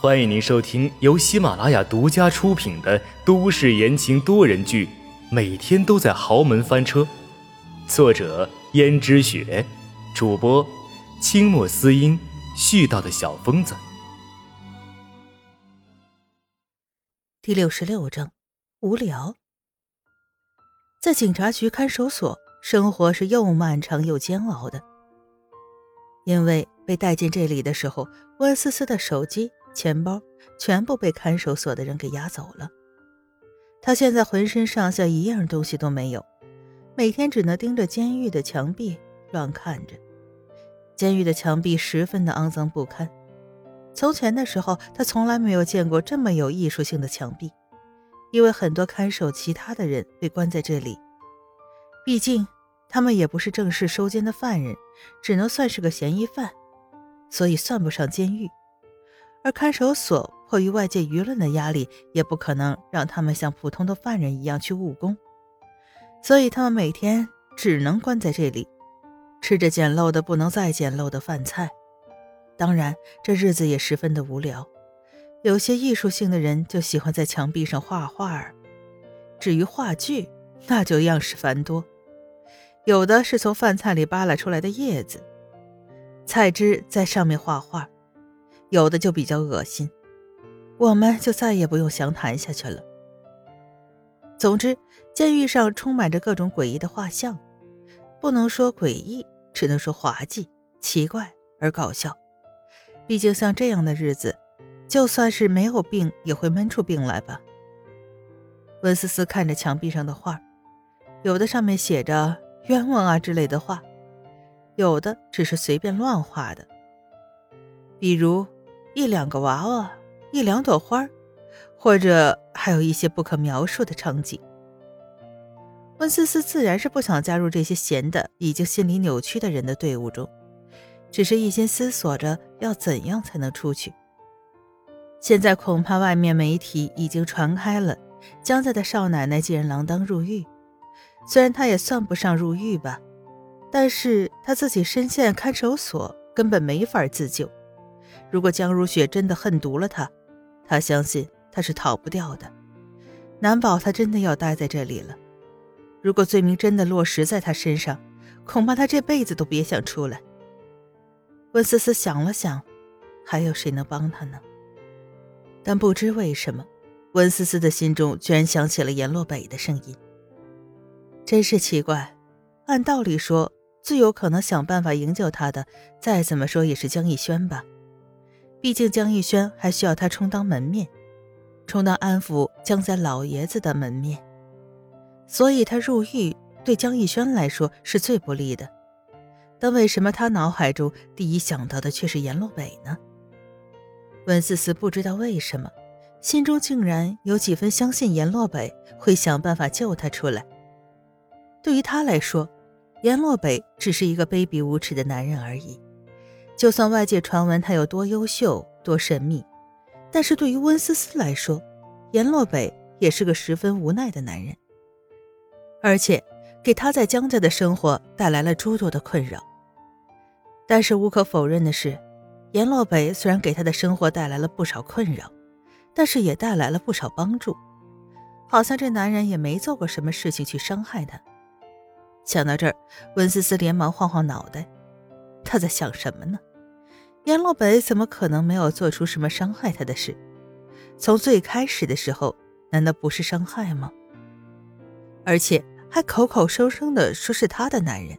欢迎您收听由喜马拉雅独家出品的都市言情多人剧《每天都在豪门翻车》，作者：胭脂雪，主播：清墨思音，絮叨的小疯子。第六十六章，无聊。在警察局看守所，生活是又漫长又煎熬的，因为被带进这里的时候，温思思的手机。钱包全部被看守所的人给押走了。他现在浑身上下一样东西都没有，每天只能盯着监狱的墙壁乱看着。监狱的墙壁十分的肮脏不堪。从前的时候，他从来没有见过这么有艺术性的墙壁，因为很多看守其他的人被关在这里。毕竟他们也不是正式收监的犯人，只能算是个嫌疑犯，所以算不上监狱。而看守所迫于外界舆论的压力，也不可能让他们像普通的犯人一样去务工，所以他们每天只能关在这里，吃着简陋的不能再简陋的饭菜。当然，这日子也十分的无聊。有些艺术性的人就喜欢在墙壁上画画儿，至于话剧，那就样式繁多，有的是从饭菜里扒拉出来的叶子，菜汁在上面画画。有的就比较恶心，我们就再也不用详谈下去了。总之，监狱上充满着各种诡异的画像，不能说诡异，只能说滑稽、奇怪而搞笑。毕竟像这样的日子，就算是没有病，也会闷出病来吧。温思思看着墙壁上的画，有的上面写着“冤枉啊”之类的话，有的只是随便乱画的，比如。一两个娃娃，一两朵花，或者还有一些不可描述的场景。温思思自然是不想加入这些闲的、已经心理扭曲的人的队伍中，只是一心思索着要怎样才能出去。现在恐怕外面媒体已经传开了，江家的少奶奶竟然锒铛入狱。虽然她也算不上入狱吧，但是她自己身陷看守所，根本没法自救。如果江如雪真的恨毒了他，他相信他是逃不掉的，难保他真的要待在这里了。如果罪名真的落实在他身上，恐怕他这辈子都别想出来。温思思想了想，还有谁能帮他呢？但不知为什么，温思思的心中居然响起了阎洛北的声音。真是奇怪，按道理说，最有可能想办法营救他的，再怎么说也是江逸轩吧。毕竟江逸轩还需要他充当门面，充当安抚江家老爷子的门面，所以他入狱对江逸轩来说是最不利的。但为什么他脑海中第一想到的却是阎洛北呢？温思思不知道为什么，心中竟然有几分相信阎洛北会想办法救他出来。对于他来说，阎洛北只是一个卑鄙无耻的男人而已。就算外界传闻他有多优秀、多神秘，但是对于温思思来说，阎洛北也是个十分无奈的男人，而且给他在江家的生活带来了诸多的困扰。但是无可否认的是，阎洛北虽然给他的生活带来了不少困扰，但是也带来了不少帮助。好像这男人也没做过什么事情去伤害他。想到这儿，温思思连忙晃晃脑袋。他在想什么呢？阎洛北怎么可能没有做出什么伤害他的事？从最开始的时候，难道不是伤害吗？而且还口口声声的说是他的男人，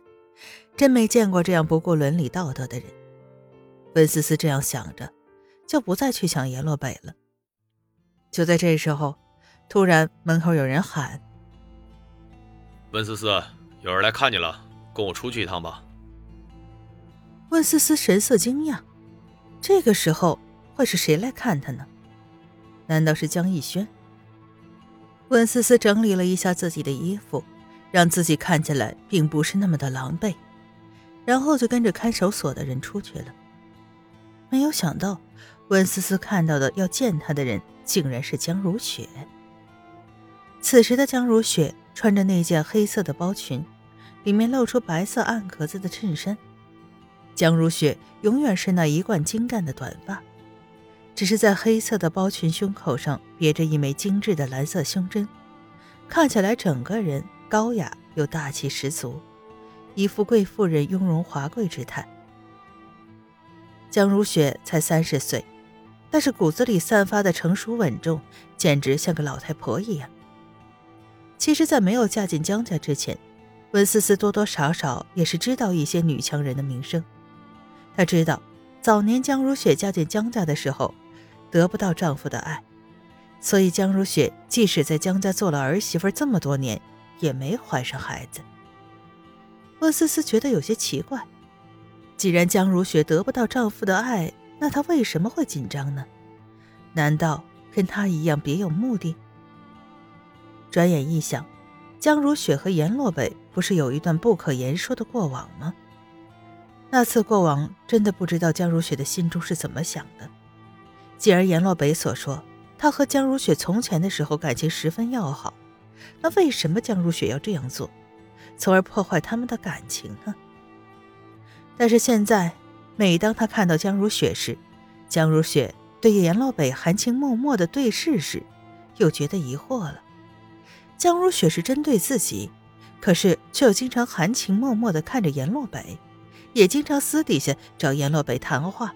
真没见过这样不顾伦理道德的人。温思思这样想着，就不再去想阎洛北了。就在这时候，突然门口有人喊：“温思思，有人来看你了，跟我出去一趟吧。”温思思神色惊讶，这个时候会是谁来看她呢？难道是江逸轩？温思思整理了一下自己的衣服，让自己看起来并不是那么的狼狈，然后就跟着看守所的人出去了。没有想到，温思思看到的要见她的人，竟然是江如雪。此时的江如雪穿着那件黑色的包裙，里面露出白色暗格子的衬衫。江如雪永远是那一贯精干的短发，只是在黑色的包裙胸口上别着一枚精致的蓝色胸针，看起来整个人高雅又大气十足，一副贵妇人雍容华贵之态。江如雪才三十岁，但是骨子里散发的成熟稳重，简直像个老太婆一样。其实，在没有嫁进江家之前，温思思多多少少也是知道一些女强人的名声。她知道，早年江如雪嫁进江家的时候。得不到丈夫的爱，所以江如雪即使在江家做了儿媳妇这么多年，也没怀上孩子。温思思觉得有些奇怪，既然江如雪得不到丈夫的爱，那她为什么会紧张呢？难道跟她一样别有目的？转眼一想，江如雪和阎洛北不是有一段不可言说的过往吗？那次过往，真的不知道江如雪的心中是怎么想的。既然阎洛北所说，他和江如雪从前的时候感情十分要好，那为什么江如雪要这样做，从而破坏他们的感情呢？但是现在，每当他看到江如雪时，江如雪对阎洛北含情脉脉的对视时，又觉得疑惑了。江如雪是针对自己，可是却又经常含情脉脉的看着阎洛北，也经常私底下找阎洛北谈话。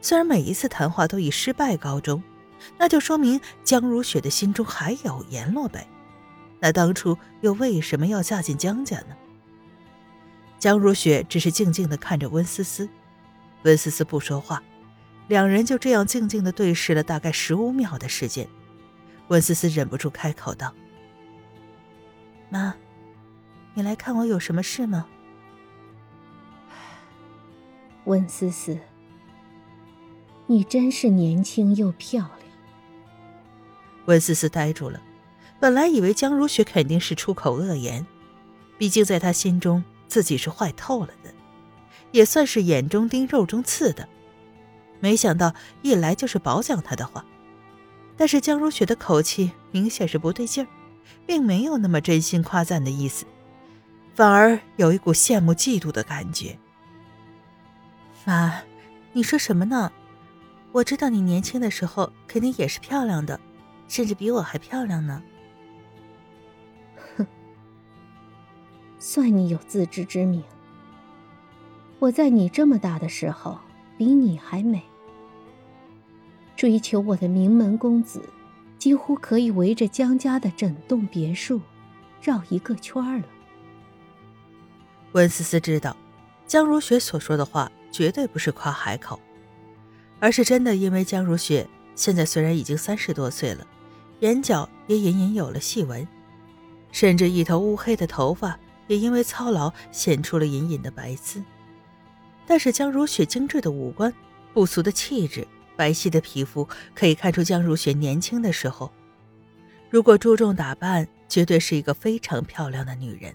虽然每一次谈话都以失败告终，那就说明江如雪的心中还有阎洛北。那当初又为什么要嫁进江家呢？江如雪只是静静地看着温思思，温思思不说话，两人就这样静静地对视了大概十五秒的时间。温思思忍不住开口道：“妈，你来看我有什么事吗？”温思思。你真是年轻又漂亮。温思思呆住了，本来以为江如雪肯定是出口恶言，毕竟在她心中自己是坏透了的，也算是眼中钉肉中刺的。没想到一来就是褒奖她的话，但是江如雪的口气明显是不对劲儿，并没有那么真心夸赞的意思，反而有一股羡慕嫉妒的感觉。妈，你说什么呢？我知道你年轻的时候肯定也是漂亮的，甚至比我还漂亮呢。哼，算你有自知之明。我在你这么大的时候比你还美，追求我的名门公子，几乎可以围着江家的整栋别墅绕一个圈了。温思思知道，江如雪所说的话绝对不是夸海口。而是真的，因为江如雪现在虽然已经三十多岁了，眼角也隐隐有了细纹，甚至一头乌黑的头发也因为操劳显出了隐隐的白丝。但是江如雪精致的五官、不俗的气质、白皙的皮肤，可以看出江如雪年轻的时候，如果注重打扮，绝对是一个非常漂亮的女人。